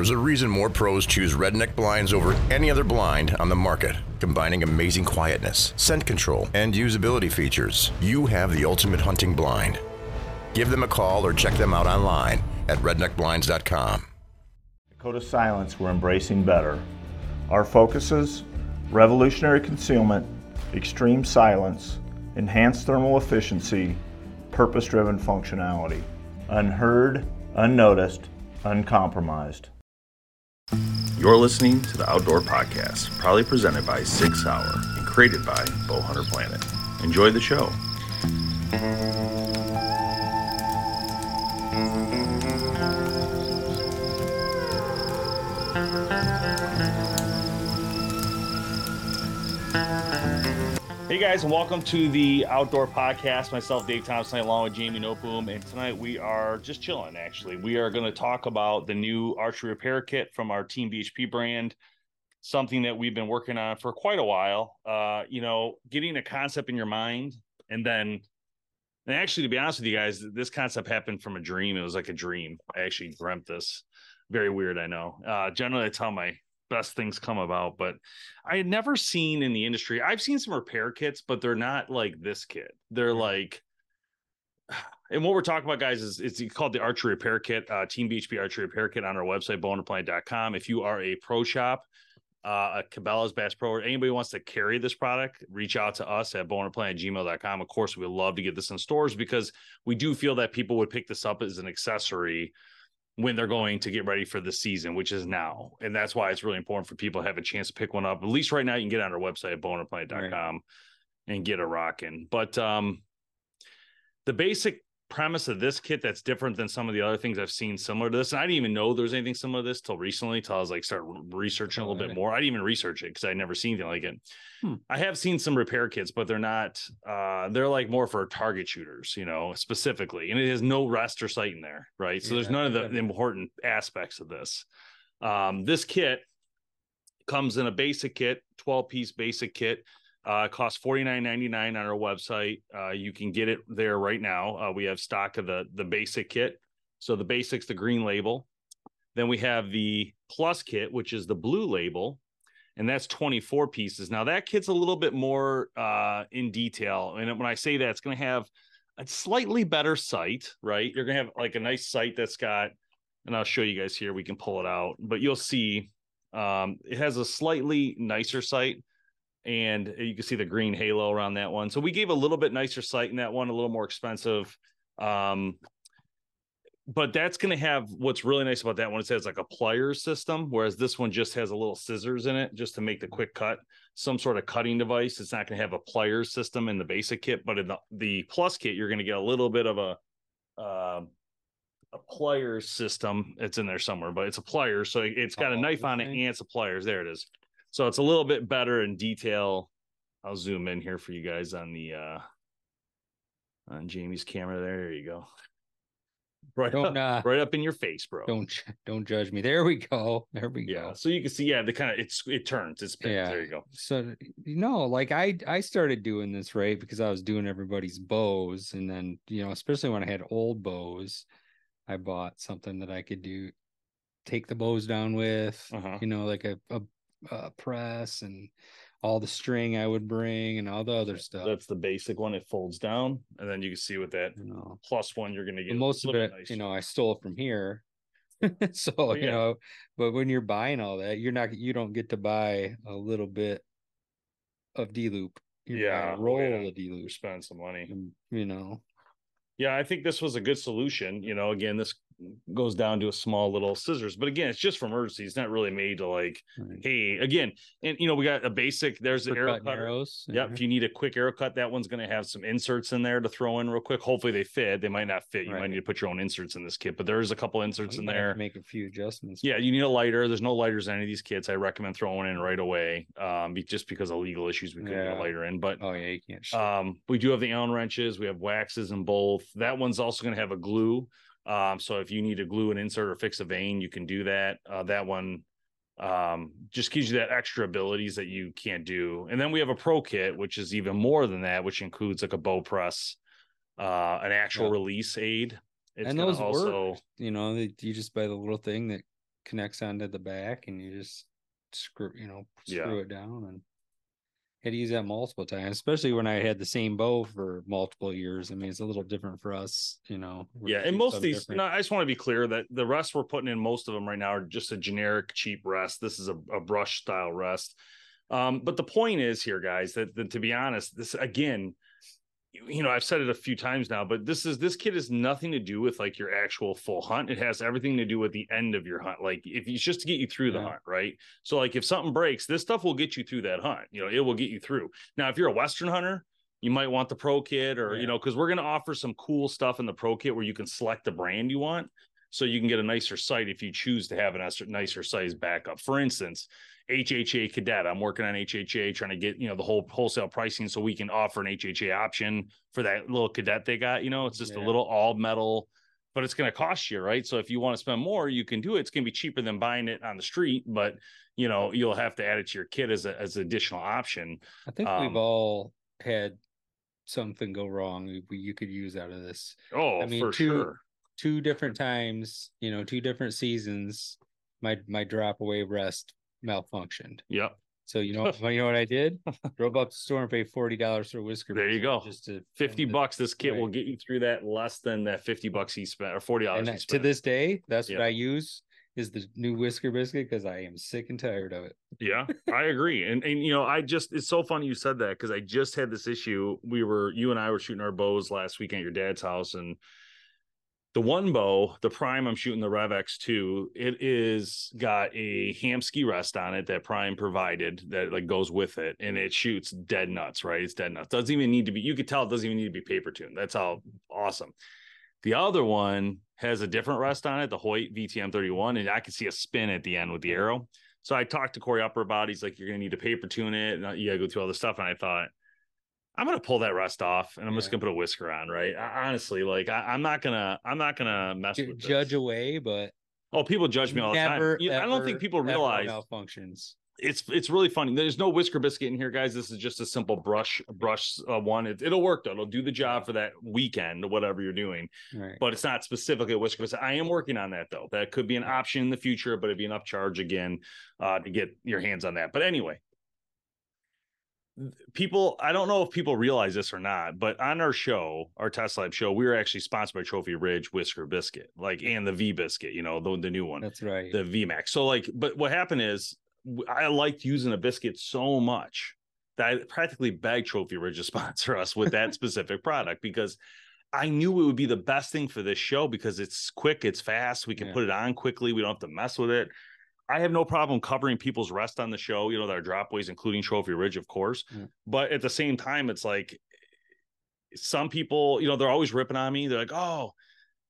there's a reason more pros choose Redneck blinds over any other blind on the market, combining amazing quietness, scent control, and usability features. You have the ultimate hunting blind. Give them a call or check them out online at redneckblinds.com. Code of Silence, we're embracing better. Our focuses revolutionary concealment, extreme silence, enhanced thermal efficiency, purpose driven functionality. Unheard, unnoticed, uncompromised. You're listening to the Outdoor Podcast, proudly presented by Sig Sauer and created by Bowhunter Planet. Enjoy the show. Hey guys, and welcome to the Outdoor Podcast. Myself, Dave Thompson, along with Jamie Nopoom, and tonight we are just chilling. Actually, we are going to talk about the new archery repair kit from our Team BHP brand. Something that we've been working on for quite a while. Uh, you know, getting a concept in your mind, and then, and actually, to be honest with you guys, this concept happened from a dream. It was like a dream. I actually dreamt this. Very weird, I know. Uh, generally, I tell my best things come about. But I had never seen in the industry, I've seen some repair kits, but they're not like this kit. They're like, and what we're talking about, guys, is it's called the Archery Repair Kit, uh, Team BHP Archery Repair Kit on our website, bowhunterplanet.com. If you are a pro shop, uh, a Cabela's Bass Pro, or anybody wants to carry this product, reach out to us at bowhunterplanet@gmail.com. Of course, we would love to get this in stores because we do feel that people would pick this up as an accessory when they're going to get ready for the season, which is now. And that's why it's really important for people to have a chance to pick one up. At least right now, you can get on our website at right. and get a rocking. But um, the basic premise of this kit that's different than some of the other things I've seen similar to this. And I didn't even know there was anything similar to this till recently, till I was like start researching a little bit more. I didn't even research it because I'd never seen anything like it. Hmm. I have seen some repair kits, but they're not uh they're like more for target shooters, you know, specifically. And it has no rest or sight in there, right? So yeah, there's none of the, the important aspects of this. Um, this kit comes in a basic kit, 12 piece basic kit. Uh, it costs forty nine ninety nine on our website. Uh, you can get it there right now. Uh, we have stock of the the basic kit. So the basics, the green label. Then we have the plus kit, which is the blue label, and that's 24 pieces. Now that kit's a little bit more uh, in detail, and when I say that, it's going to have a slightly better sight, right? You're going to have like a nice sight that's got, and I'll show you guys here. We can pull it out, but you'll see um, it has a slightly nicer sight and you can see the green halo around that one. So we gave a little bit nicer sight in that one, a little more expensive. Um, but that's going to have what's really nice about that one. It has like a pliers system, whereas this one just has a little scissors in it just to make the quick cut, some sort of cutting device. It's not going to have a pliers system in the basic kit, but in the, the plus kit, you're going to get a little bit of a, uh, a pliers system. It's in there somewhere, but it's a pliers. So it's got a oh, knife on it and it's a pliers. There it is. So it's a little bit better in detail. I'll zoom in here for you guys on the uh on Jamie's camera there. There you go. Right don't, up, uh, right up in your face, bro. Don't don't judge me. There we go. There we yeah. go. So you can see, yeah, the kind of it's it turns, it's Yeah. There you go. So you know, like I I started doing this right because I was doing everybody's bows, and then you know, especially when I had old bows, I bought something that I could do take the bows down with, uh-huh. you know, like a, a uh, press and all the string I would bring and all the other stuff. That's the basic one. It folds down, and then you can see with that you know, plus one, you're going to get most of it. You know, I stole it from here, so oh, yeah. you know. But when you're buying all that, you're not. You don't get to buy a little bit of D loop. Yeah, roll yeah. of D loop. Spend some money. You know. Yeah, I think this was a good solution. You know, again, this goes down to a small little scissors. But again, it's just for emergency. It's not really made to like, right. hey, again, and you know, we got a basic. There's the arrow cutter. Arrows. Yep. Yeah. If you need a quick arrow cut, that one's going to have some inserts in there to throw in real quick. Hopefully they fit. They might not fit. You right. might need to put your own inserts in this kit, but there's a couple inserts in there. make a few adjustments. Yeah, you need a lighter. There's no lighters in any of these kits. I recommend throwing in right away. Um, just because of legal issues, we couldn't yeah. get a lighter in. But oh yeah, you can't. Um, we do have the Allen wrenches. We have waxes in both. That one's also going to have a glue um, so if you need to glue an insert or fix a vein, you can do that. Uh, that one um, just gives you that extra abilities that you can't do. And then we have a pro kit, which is even more than that, which includes like a bow press, uh, an actual yeah. release aid. It's and those also, work. You know, you just buy the little thing that connects onto the back, and you just screw, you know, Yeah. screw it down, and had to use that multiple times, especially when I had the same bow for multiple years. I mean, it's a little different for us, you know. Yeah, and most of these, no, I just want to be clear that the rests we're putting in, most of them right now are just a generic cheap rest. This is a, a brush style rest. Um, but the point is here, guys, that, that to be honest, this again, you, know, I've said it a few times now, but this is this kit has nothing to do with like your actual full hunt. It has everything to do with the end of your hunt. Like if it's just to get you through the hunt, right? So like if something breaks, this stuff will get you through that hunt. You know, it will get you through. Now, if you're a Western hunter, you might want the pro kit or you know because we're going to offer some cool stuff in the pro kit where you can select the brand you want so you can get a nicer sight if you choose to have a nicer, size backup. For instance hha cadet i'm working on hha trying to get you know the whole wholesale pricing so we can offer an hha option for that little cadet they got you know? It's just a little all metal but it's going to cost you right? So if you want to spend more you can do it. It's going to be cheaper than buying it on the street but you know you'll have to add it to your kit as a as an additional option. I think um, we've all had something go wrong. You could use out of this. oh I mean, for two- sure two different times, you know, two different seasons, my my drop away rest malfunctioned. yep So you know, you know what I did? Drove up to the store and paid forty dollars for a whisker. There you go. Just to 50 bucks this kit will get you through that less than that 50 bucks he spent or 40 dollars And he that- to this day, that's Yeah. what I use is the new whisker biscuit because I am sick and tired of it. yeah i agree and and you know i just it's so funny you said that because i just had this issue we were you and i were shooting our bows last weekend at your dad's house and the one bow the prime i'm shooting the rev x2 it is got a Hamskea rest on it that prime provided that like goes with it and it shoots dead nuts right it's dead nuts doesn't even need to be you could tell it doesn't even need to be paper tuned that's how awesome The other one has a different rest on it, the Hoyt VTM 31, and I can see a spin at the end with the arrow. So I talked to Corey Upper about. He's like, "You're gonna need to paper tune it, and uh, you gotta go through all this stuff." And I thought, I'm gonna pull that rust off, and I'm just gonna put a whisker on. Right? I, honestly, like I, I'm not gonna, I'm not gonna mess Ju- with this. judge away, but Oh, people judge me all the never, time. Yeah, I don't think people realize malfunctions. it's it's really funny. There's no whisker biscuit in here, guys. This is just a simple brush brush uh, one. It, it'll work though. It'll do the job for that weekend or whatever you're doing. Right. But it's not specifically a whisker biscuit. I am working on that though. That could be an option in the future, but it'd be an upcharge again uh, to get your hands on that. But anyway, people i don't know if people realize this or not but on our show our test lab show we were actually sponsored by trophy ridge whisker biscuit like and the v biscuit you know the, the new one That's right. the VMAX. So like, but what happened is i liked using a biscuit so much that I practically begged Trophy Ridge to sponsor us with that specific product because I knew it would be the best thing for this show because it's quick, it's fast, we can Yeah. put it on quickly, we don't have to mess with it. I have no problem covering people's rest on the show, you know, their dropways, including Trophy Ridge, of course. Yeah. But at the same time, it's like eh, some people, you know, they're always ripping on me. They're like, oh,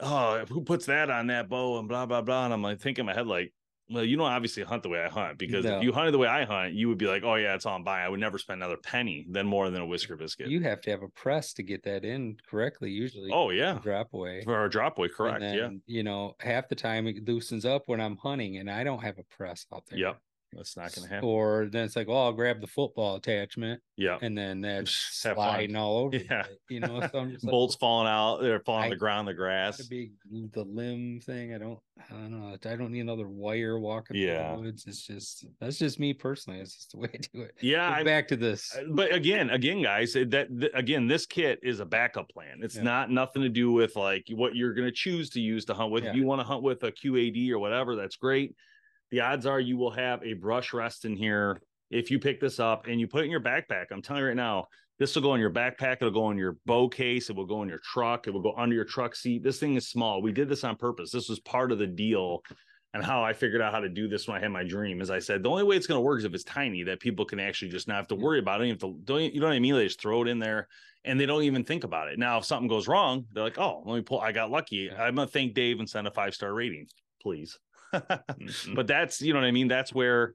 oh, who puts that on that bow and blah blah blah. And I'm like thinking in my head, like, well, you don't obviously hunt the way I hunt because No. if you hunted the way I hunt, you would be like, oh yeah, it's on I'm. I would never spend another penny than more than a whisker biscuit. You have to have a press to get that in correctly. Usually, oh yeah, drop away. for our dropway, correct? And yeah, You know, half the time it loosens up when I'm hunting, and I don't have a press out there. yep. That's not going to happen. Or then it's like, oh, I'll grab the football attachment, Yeah, and then that's sliding all over. Yeah. place, You know, so I'm just like, bolts falling out. They're falling on the ground, the grass. be the limb thing. I don't, I don't know. I don't need another wire walking Yeah. through the woods. It's just that's just me personally. It's just the way I do it. Yeah, I, back to this. But again again guys that th- again this kit is a backup plan it's Yeah. not nothing to do with like what you're going to choose to use to hunt with if you want to hunt with a qad or whatever that's great the odds are you will have a brush rest in here if you pick this up and you put it in your backpack i'm telling you right now this will go in your backpack it'll go in your bow case it will go in your truck it will go under your truck seat this thing is small we did this on purpose this was part of the deal and how I figured out how to do this when I had my dream As I said the only way it's going to work is if it's tiny that people can actually just not have to worry about it. You have to, don't you know what I mean? They just throw it in there and they don't even think about it. Now, if something goes wrong, they're like, "Oh, let me pull. I got lucky. I'm gonna thank Dave and send a five star rating, please." Mhm. but that's you know what I mean. That's where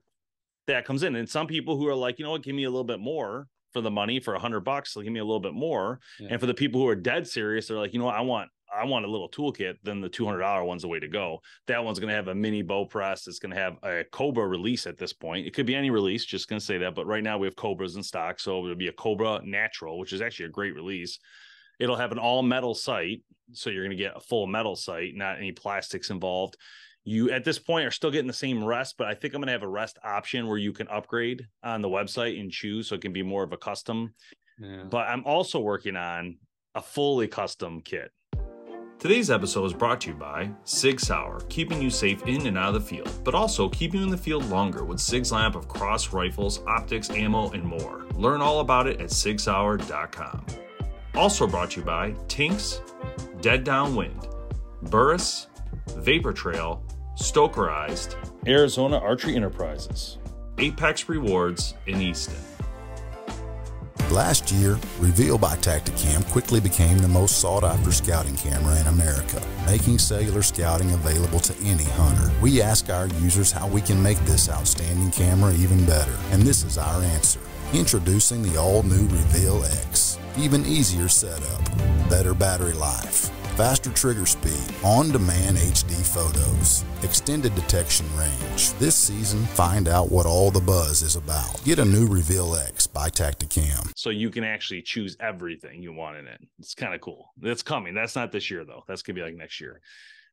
that comes in. And some people who are like, you know what, give me a little bit more for the money for a hundred bucks. They'll give me a little bit more. Yeah. And for the people who are dead serious, they're like, you know what, I want I want a little toolkit, then the $200 one's the way to go. That one's going to have a mini bow press. It's going to have a Cobra release at this point. It could be any release, just going to say that. But right now we have Cobras in stock. So it'll be a Cobra Natural, which is actually a great release. It'll have an all metal sight. So you're going to get a full metal sight, not any plastics involved. You at this point are still getting the same rest, but I think I'm gonna have a rest option where you can upgrade on the website and choose so it can be more of a custom. Yeah. But I'm also working on a fully custom kit. Today's episode is brought to you by Sig Sauer, keeping you safe in and out of the field, but also keeping you in the field longer with Sig's lineup of cross rifles, optics, ammo, and more. Learn all about it at sigsauer.com. Also brought to you by Tinks, Dead Downwind, Burris, Vapor Trail, Stokerized, Arizona Archery Enterprises. Apex Rewards in Easton. Last year, Reveal by Tactacam quickly became the most sought after scouting camera in America, making cellular scouting available to any hunter. We ask our users how we can make this outstanding camera even better, and this is our answer. Introducing the all new Reveal X. Even easier setup, better battery life, faster trigger speed, on demand HD photos, extended detection range. This season, find out what all the buzz is about. Get a new Reveal X by Tactacam. So you can actually choose everything you want in it. It's kind of cool. That's coming. That's not this year though. That's gonna be like next year.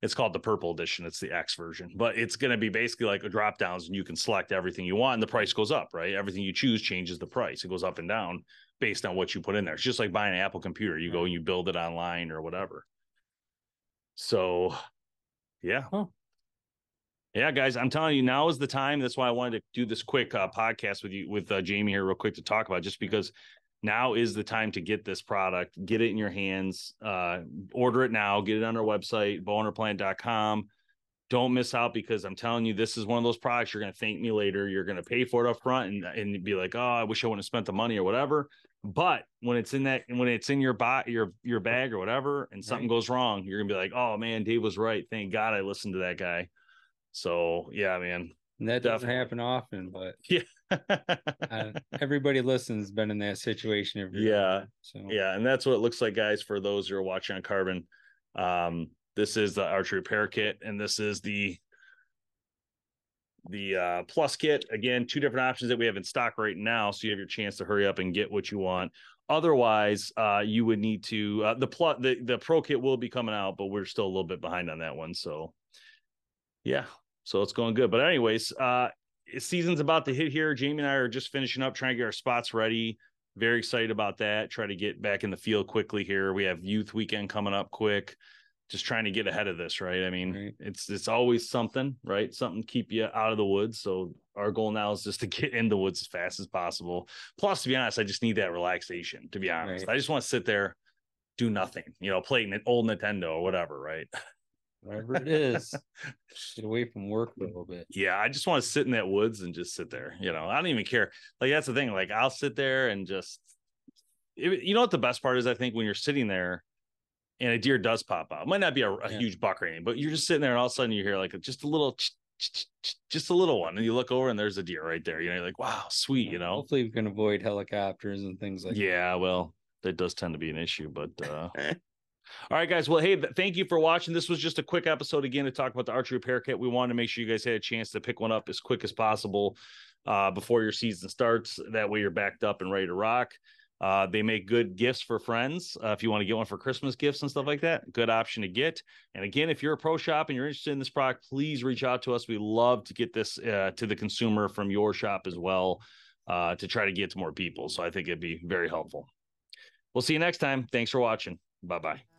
It's called the purple edition. It's the X version, but it's going to be basically like a drop downs and you can select everything you want and the price goes up, right? Everything you choose changes the price. It goes up and down based on what you put in there. It's just like buying an Apple computer. You go and you build it online or whatever. So, yeah. Huh. Yeah, guys, I'm telling you, now is the time. That's why I wanted to do this quick uh, podcast with you, with uh, Jamie here, real quick to talk about, just because now is the time to get this product, get it in your hands, uh, order it now, get it on our website, bowhunterplanet.com. Don't miss out because I'm telling you, this is one of those products you're going to thank me later. You're going to pay for it up front and, and be like, oh, I wish I wouldn't have spent the money or whatever. But when it's in that, when it's in your bot, your your bag or whatever, and something goes wrong, you're gonna be like, oh man, Dave was right. Thank God I listened to that guy. So yeah, man. And that doesn't Definitely. happen often, but Yeah. uh, everybody listening's been in that situation every yeah. So Yeah, and that's what it looks like, guys, for those who are watching on Carbon. Um, this is the archery repair kit, and this is the the uh plus kit. Again, two different options that we have in stock right now, so you have your chance to hurry up and get what you want. Otherwise, uh, you would need to uh, the plus the the pro kit will be coming out, but we're still a little bit behind on that one. So, yeah, so it's going good. But anyways, uh, season's about to hit here. Jamie and I are just finishing up, trying to get our spots ready very excited about that. Try to get back in the field quickly here. We have youth weekend coming up quick. Just trying to get ahead of this, right? I mean, Right. it's it's always something, right? Something keep you out of the woods. So our goal now is just to get in the woods as fast as possible. Plus, to be honest, I just need that relaxation. To be honest, Right. I just want to sit there, do nothing, you know, play an old Nintendo or whatever, right? whatever it is, get away from work a little bit. yeah, I just want to sit in that woods and just sit there. You know, I don't even care. Like that's the thing. Like I'll sit there and just, it- you know what the best part is? I think when you're sitting there and a deer does pop out, it might not be a, a Yeah. huge buck or anything, but you're just sitting there and all of a sudden you hear like just a little, just a little one, and you look over and there's a deer right there. You know, you're like, wow, sweet. You know, Hopefully we can avoid helicopters and things like yeah, well, that does tend to be an issue, but uh all right, guys. Well, hey, thank you for watching. This was just a quick episode again to talk about the archery repair kit. We wanted to make sure you guys had a chance to pick one up as quick as possible uh, before your season starts. That way, you're backed up and ready to rock. Uh, they make good gifts for friends. Uh, if you want to get one for Christmas gifts and stuff like that, good option to get. And again, if you're a pro shop and you're interested in this product, please reach out to us. We love to get this uh, to the consumer from your shop as well uh, to try to get to more people. So I think it'd be very helpful. We'll see you next time. Thanks for watching. Bye bye.